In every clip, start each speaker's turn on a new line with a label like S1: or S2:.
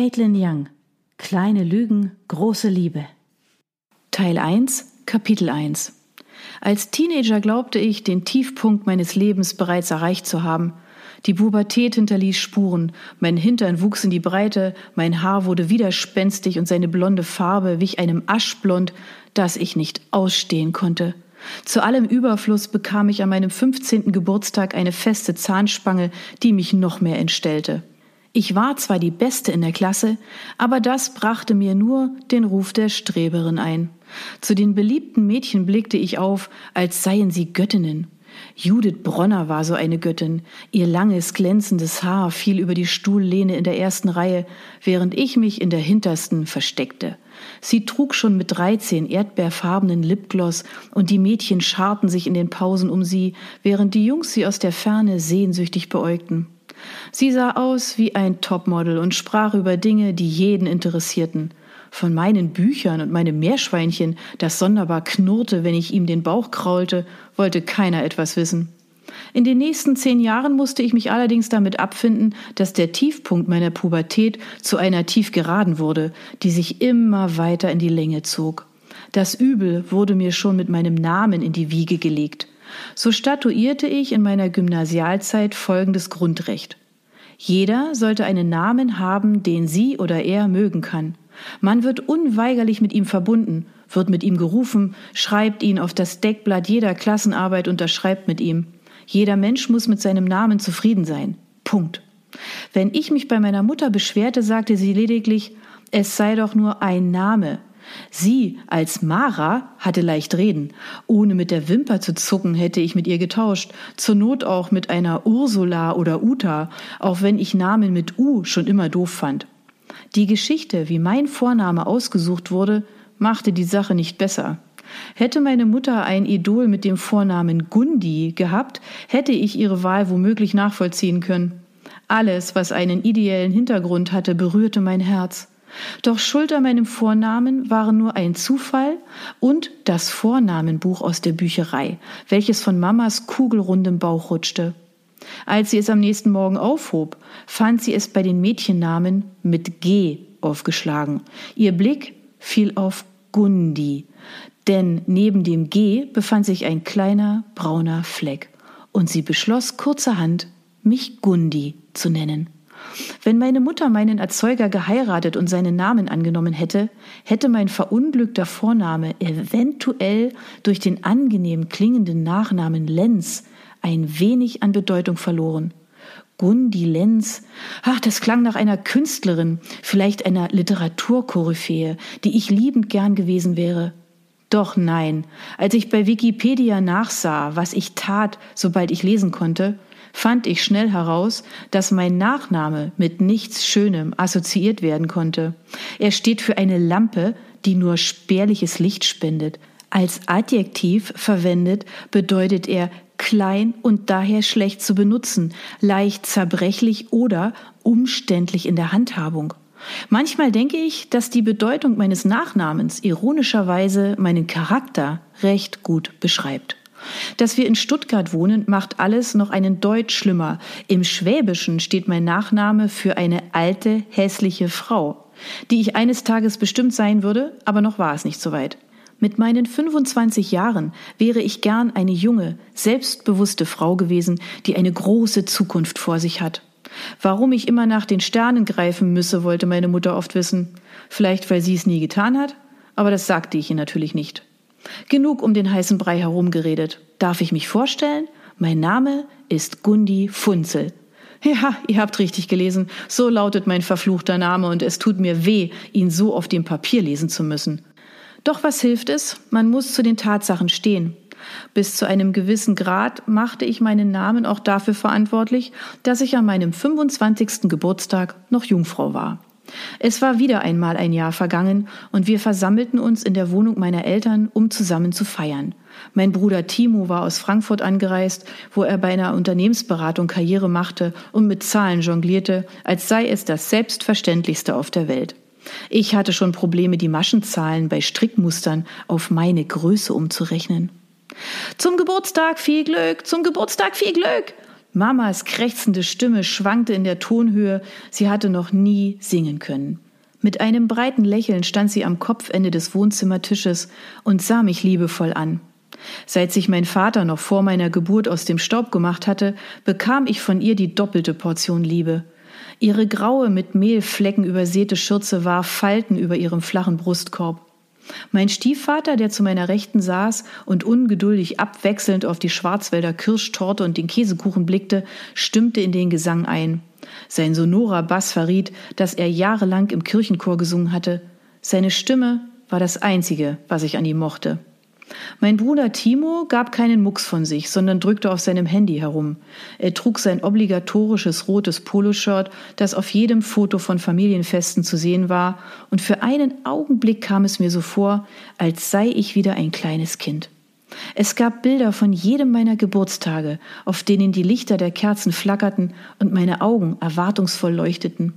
S1: Caitlin Young Kleine Lügen, große Liebe Teil 1 Kapitel 1 Als Teenager glaubte ich, den Tiefpunkt meines Lebens bereits erreicht zu haben. Die Pubertät hinterließ Spuren, mein Hintern wuchs in die Breite, mein Haar wurde widerspenstig und seine blonde Farbe wich einem Aschblond, das ich nicht ausstehen konnte. Zu allem Überfluss bekam ich an meinem 15. Geburtstag eine feste Zahnspange, die mich noch mehr entstellte. Ich war zwar die Beste in der Klasse, aber das brachte mir nur den Ruf der Streberin ein. Zu den beliebten Mädchen blickte ich auf, als seien sie Göttinnen. Judith Bronner war so eine Göttin. Ihr langes, glänzendes Haar fiel über die Stuhllehne in der ersten Reihe, während ich mich in der hintersten versteckte. Sie trug schon mit dreizehn erdbeerfarbenen Lipgloss und die Mädchen scharten sich in den Pausen um sie, während die Jungs sie aus der Ferne sehnsüchtig beäugten. Sie sah aus wie ein Topmodel und sprach über Dinge, die jeden interessierten. Von meinen Büchern und meinem Meerschweinchen, das sonderbar knurrte, wenn ich ihm den Bauch kraulte, wollte keiner etwas wissen. In den nächsten zehn Jahren musste ich mich allerdings damit abfinden, dass der Tiefpunkt meiner Pubertät zu einer Tiefgeraden wurde, die sich immer weiter in die Länge zog. Das Übel wurde mir schon mit meinem Namen in die Wiege gelegt. So statuierte ich in meiner Gymnasialzeit folgendes Grundrecht. Jeder sollte einen Namen haben, den sie oder er mögen kann. Man wird unweigerlich mit ihm verbunden, wird mit ihm gerufen, schreibt ihn auf das Deckblatt jeder Klassenarbeit, unterschreibt mit ihm. Jeder Mensch muss mit seinem Namen zufrieden sein. Punkt. Wenn ich mich bei meiner Mutter beschwerte, sagte sie lediglich, es sei doch nur ein Name. Sie als Mara hatte leicht reden. Ohne mit der Wimper zu zucken, hätte ich mit ihr getauscht. Zur Not auch mit einer Ursula oder Uta, auch wenn ich Namen mit U schon immer doof fand. Die Geschichte, wie mein Vorname ausgesucht wurde, machte die Sache nicht besser. Hätte meine Mutter ein Idol mit dem Vornamen Gundi gehabt, hätte ich ihre Wahl womöglich nachvollziehen können. Alles, was einen ideellen Hintergrund hatte, berührte mein Herz. Doch schuld an meinem Vornamen waren nur ein Zufall und das Vornamenbuch aus der Bücherei, welches von Mamas kugelrundem Bauch rutschte. Als sie es am nächsten Morgen aufhob, fand sie es bei den Mädchennamen mit G aufgeschlagen. Ihr Blick fiel auf Gundi, denn neben dem G befand sich ein kleiner brauner Fleck, und sie beschloss kurzerhand, mich Gundi zu nennen. Wenn meine Mutter meinen Erzeuger geheiratet und seinen Namen angenommen hätte, hätte mein verunglückter Vorname eventuell durch den angenehm klingenden Nachnamen Lenz ein wenig an Bedeutung verloren. Gundi Lenz, ach, das klang nach einer Künstlerin, vielleicht einer Literaturkoryphäe, die ich liebend gern gewesen wäre. Doch nein, als ich bei Wikipedia nachsah, was ich tat, sobald ich lesen konnte, fand ich schnell heraus, dass mein Nachname mit nichts Schönem assoziiert werden konnte. Er steht für eine Lampe, die nur spärliches Licht spendet. Als Adjektiv verwendet bedeutet er klein und daher schlecht zu benutzen, leicht zerbrechlich oder umständlich in der Handhabung. Manchmal denke ich, dass die Bedeutung meines Nachnamens ironischerweise meinen Charakter recht gut beschreibt. Dass wir in Stuttgart wohnen, macht alles noch einen Deut schlimmer. Im Schwäbischen steht mein Nachname für eine alte, hässliche Frau, die ich eines Tages bestimmt sein würde, aber noch war es nicht so weit. Mit meinen 25 Jahren wäre ich gern eine junge, selbstbewusste Frau gewesen, die eine große Zukunft vor sich hat. Warum ich immer nach den Sternen greifen müsse, wollte meine Mutter oft wissen. Vielleicht, weil sie es nie getan hat, aber das sagte ich ihr natürlich nicht. Genug um den heißen Brei herumgeredet. Darf ich mich vorstellen? Mein Name ist Gundi Funzel. Ja, ihr habt richtig gelesen. So lautet mein verfluchter Name und es tut mir weh, ihn so auf dem Papier lesen zu müssen. Doch was hilft es? Man muss zu den Tatsachen stehen. Bis zu einem gewissen Grad machte ich meinen Namen auch dafür verantwortlich, dass ich an meinem 25. Geburtstag noch Jungfrau war. Es war wieder einmal ein Jahr vergangen und wir versammelten uns in der Wohnung meiner Eltern, um zusammen zu feiern. Mein Bruder Timo war aus Frankfurt angereist, wo er bei einer Unternehmensberatung Karriere machte und mit Zahlen jonglierte, als sei es das Selbstverständlichste auf der Welt. Ich hatte schon Probleme, die Maschenzahlen bei Strickmustern auf meine Größe umzurechnen. Zum Geburtstag viel Glück, zum Geburtstag viel Glück, Mamas krächzende Stimme schwankte in der Tonhöhe, sie hatte noch nie singen können. Mit einem breiten Lächeln stand sie am Kopfende des Wohnzimmertisches und sah mich liebevoll an. Seit sich mein Vater noch vor meiner Geburt aus dem Staub gemacht hatte, bekam ich von ihr die doppelte Portion Liebe. Ihre graue, mit Mehlflecken übersäte Schürze warf Falten über ihrem flachen Brustkorb. Mein Stiefvater, der zu meiner Rechten saß und ungeduldig abwechselnd auf die Schwarzwälder Kirschtorte und den Käsekuchen blickte, stimmte in den Gesang ein. Sein sonorer Bass verriet, dass er jahrelang im Kirchenchor gesungen hatte. Seine Stimme war das Einzige, was ich an ihm mochte. Mein Bruder Timo gab keinen Mucks von sich, sondern drückte auf seinem Handy herum. Er trug sein obligatorisches rotes Poloshirt, das auf jedem Foto von Familienfesten zu sehen war, und für einen Augenblick kam es mir so vor, als sei ich wieder ein kleines Kind. Es gab Bilder von jedem meiner Geburtstage, auf denen die Lichter der Kerzen flackerten und meine Augen erwartungsvoll leuchteten.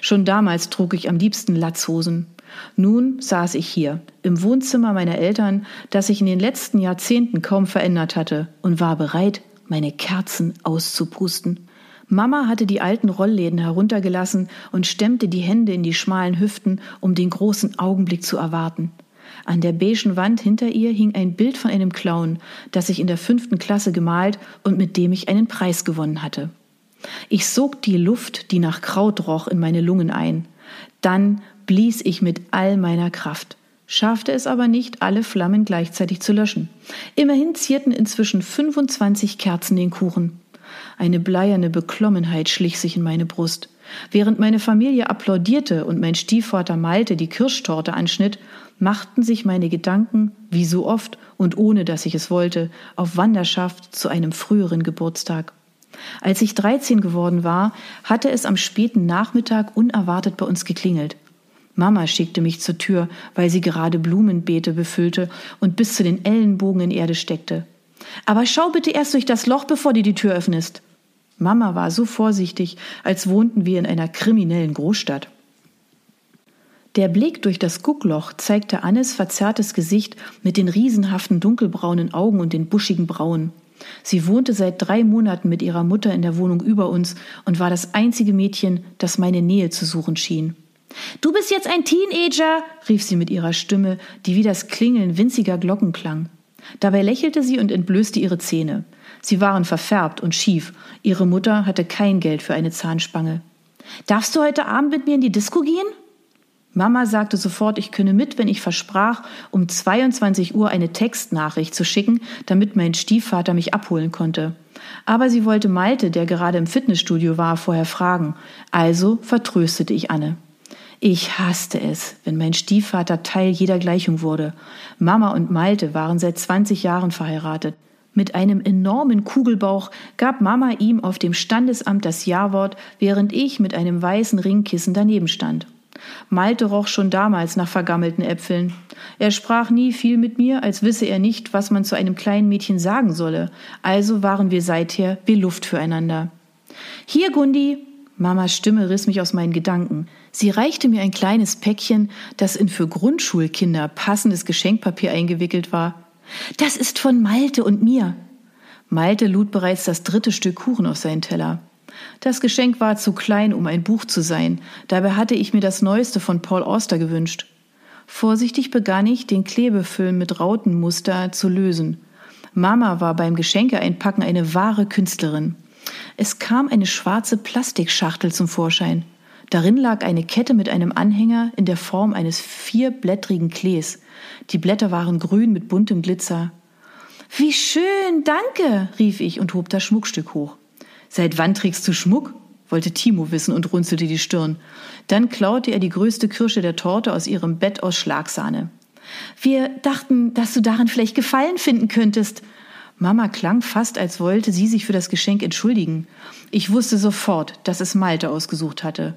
S1: Schon damals trug ich am liebsten Latzhosen. Nun saß ich hier, im Wohnzimmer meiner Eltern, das sich in den letzten Jahrzehnten kaum verändert hatte, und war bereit, meine Kerzen auszupusten. Mama hatte die alten Rollläden heruntergelassen und stemmte die Hände in die schmalen Hüften, um den großen Augenblick zu erwarten. An der beigen Wand hinter ihr hing ein Bild von einem Clown, das ich in der fünften Klasse gemalt und mit dem ich einen Preis gewonnen hatte. Ich sog die Luft, die nach Kraut roch, in meine Lungen ein. Dann blies ich mit all meiner Kraft, schaffte es aber nicht, alle Flammen gleichzeitig zu löschen. Immerhin zierten inzwischen 25 Kerzen den Kuchen. Eine bleierne Beklommenheit schlich sich in meine Brust. Während meine Familie applaudierte und mein Stiefvater Malte die Kirschtorte anschnitt, machten sich meine Gedanken, wie so oft und ohne dass ich es wollte, auf Wanderschaft zu einem früheren Geburtstag. Als ich 13 geworden war, hatte es am späten Nachmittag unerwartet bei uns geklingelt. Mama schickte mich zur Tür, weil sie gerade Blumenbeete befüllte und bis zu den Ellenbogen in Erde steckte. Aber schau bitte erst durch das Loch, bevor du die Tür öffnest. Mama war so vorsichtig, als wohnten wir in einer kriminellen Großstadt. Der Blick durch das Guckloch zeigte Annes verzerrtes Gesicht mit den riesenhaften dunkelbraunen Augen und den buschigen Brauen. Sie wohnte seit drei Monaten mit ihrer Mutter in der Wohnung über uns und war das einzige Mädchen, das meine Nähe zu suchen schien. Du bist jetzt ein Teenager, rief sie mit ihrer Stimme, die wie das Klingeln winziger Glocken klang. Dabei lächelte sie und entblößte ihre Zähne. Sie waren verfärbt und schief. Ihre Mutter hatte kein Geld für eine Zahnspange. Darfst du heute Abend mit mir in die Disco gehen? Mama sagte sofort, ich könne mit, wenn ich versprach, um 22 Uhr eine Textnachricht zu schicken, damit mein Stiefvater mich abholen konnte. Aber sie wollte Malte, der gerade im Fitnessstudio war, vorher fragen. Also vertröstete ich Anne. Ich hasste es, wenn mein Stiefvater Teil jeder Gleichung wurde. Mama und Malte waren seit 20 Jahren verheiratet. Mit einem enormen Kugelbauch gab Mama ihm auf dem Standesamt das Ja-Wort, während ich mit einem weißen Ringkissen daneben stand. Malte roch schon damals nach vergammelten Äpfeln. Er sprach nie viel mit mir, als wisse er nicht, was man zu einem kleinen Mädchen sagen solle. Also waren wir seither wie Luft füreinander. Hier, Gundi, Mamas Stimme riss mich aus meinen Gedanken. Sie reichte mir ein kleines Päckchen, das in für Grundschulkinder passendes Geschenkpapier eingewickelt war. Das ist von Malte und mir. Malte lud bereits das dritte Stück Kuchen auf seinen Teller. Das Geschenk war zu klein, um ein Buch zu sein. Dabei hatte ich mir das Neueste von Paul Auster gewünscht. Vorsichtig begann ich, den Klebefilm mit Rautenmuster zu lösen. Mama war beim Geschenkeeinpacken eine wahre Künstlerin. Es kam eine schwarze Plastikschachtel zum Vorschein. Darin lag eine Kette mit einem Anhänger in der Form eines vierblättrigen Klees. Die Blätter waren grün mit buntem Glitzer. Wie schön, danke, rief ich und hob das Schmuckstück hoch. Seit wann trägst du Schmuck? wollte Timo wissen und runzelte die Stirn. Dann klaute er die größte Kirsche der Torte aus ihrem Bett aus Schlagsahne. Wir dachten, dass du darin vielleicht Gefallen finden könntest, Mama klang fast, als wollte sie sich für das Geschenk entschuldigen. Ich wusste sofort, dass es Malte ausgesucht hatte.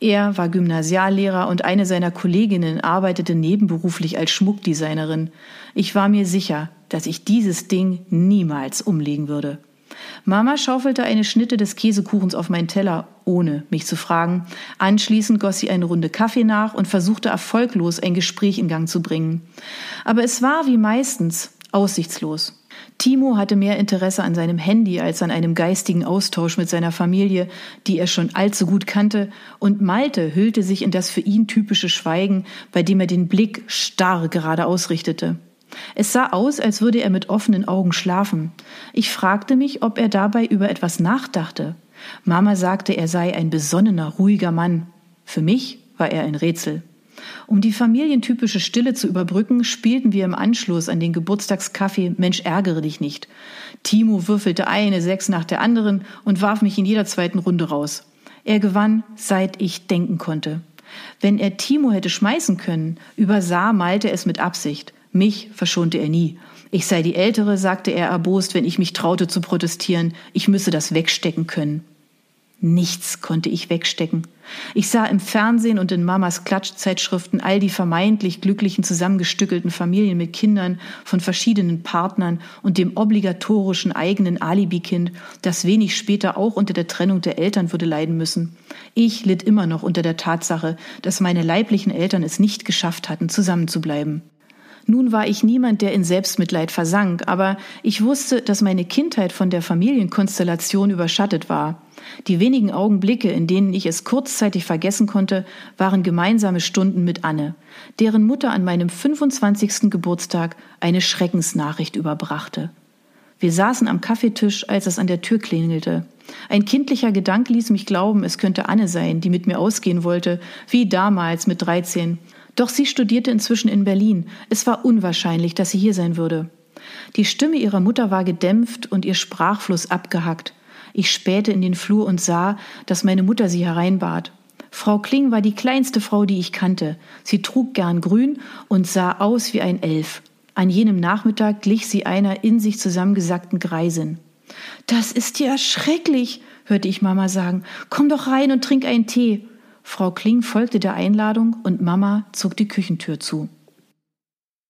S1: Er war Gymnasiallehrer und eine seiner Kolleginnen arbeitete nebenberuflich als Schmuckdesignerin. Ich war mir sicher, dass ich dieses Ding niemals umlegen würde. Mama schaufelte eine Schnitte des Käsekuchens auf meinen Teller, ohne mich zu fragen. Anschließend goss sie eine Runde Kaffee nach und versuchte erfolglos ein Gespräch in Gang zu bringen. Aber es war wie meistens aussichtslos. Timo hatte mehr Interesse an seinem Handy als an einem geistigen Austausch mit seiner Familie, die er schon allzu gut kannte, und Malte hüllte sich in das für ihn typische Schweigen, bei dem er den Blick starr gerade ausrichtete. Es sah aus, als würde er mit offenen Augen schlafen. Ich fragte mich, ob er dabei über etwas nachdachte. Mama sagte, er sei ein besonnener, ruhiger Mann. Für mich war er ein Rätsel. Um die familientypische Stille zu überbrücken, spielten wir im Anschluss an den Geburtstagskaffee Mensch ärgere dich nicht. Timo würfelte eine Sechs nach der anderen und warf mich in jeder zweiten Runde raus. Er gewann, seit ich denken konnte. Wenn er Timo hätte schmeißen können, übersah Malte es mit Absicht. Mich verschonte er nie. Ich sei die Ältere, sagte er erbost, wenn ich mich traute zu protestieren. Ich müsse das wegstecken können. Nichts konnte ich wegstecken. Ich sah im Fernsehen und in Mamas Klatschzeitschriften all die vermeintlich glücklichen zusammengestückelten Familien mit Kindern von verschiedenen Partnern und dem obligatorischen eigenen Alibi-Kind, das wenig später auch unter der Trennung der Eltern würde leiden müssen. Ich litt immer noch unter der Tatsache, dass meine leiblichen Eltern es nicht geschafft hatten, zusammenzubleiben. Nun war ich niemand, der in Selbstmitleid versank, aber ich wusste, dass meine Kindheit von der Familienkonstellation überschattet war. Die wenigen Augenblicke, in denen ich es kurzzeitig vergessen konnte, waren gemeinsame Stunden mit Anne, deren Mutter an meinem 25. Geburtstag eine Schreckensnachricht überbrachte. Wir saßen am Kaffeetisch, als es an der Tür klingelte. Ein kindlicher Gedanke ließ mich glauben, es könnte Anne sein, die mit mir ausgehen wollte, wie damals mit 13. Doch sie studierte inzwischen in Berlin. Es war unwahrscheinlich, dass sie hier sein würde. Die Stimme ihrer Mutter war gedämpft und ihr Sprachfluss abgehackt. Ich spähte in den Flur und sah, dass meine Mutter sie hereinbat. Frau Kling war die kleinste Frau, die ich kannte. Sie trug gern grün und sah aus wie ein Elf. An jenem Nachmittag glich sie einer in sich zusammengesackten Greisin. Das ist ja schrecklich, hörte ich Mama sagen. Komm doch rein und trink einen Tee. Frau Kling folgte der Einladung und Mama zog die Küchentür zu.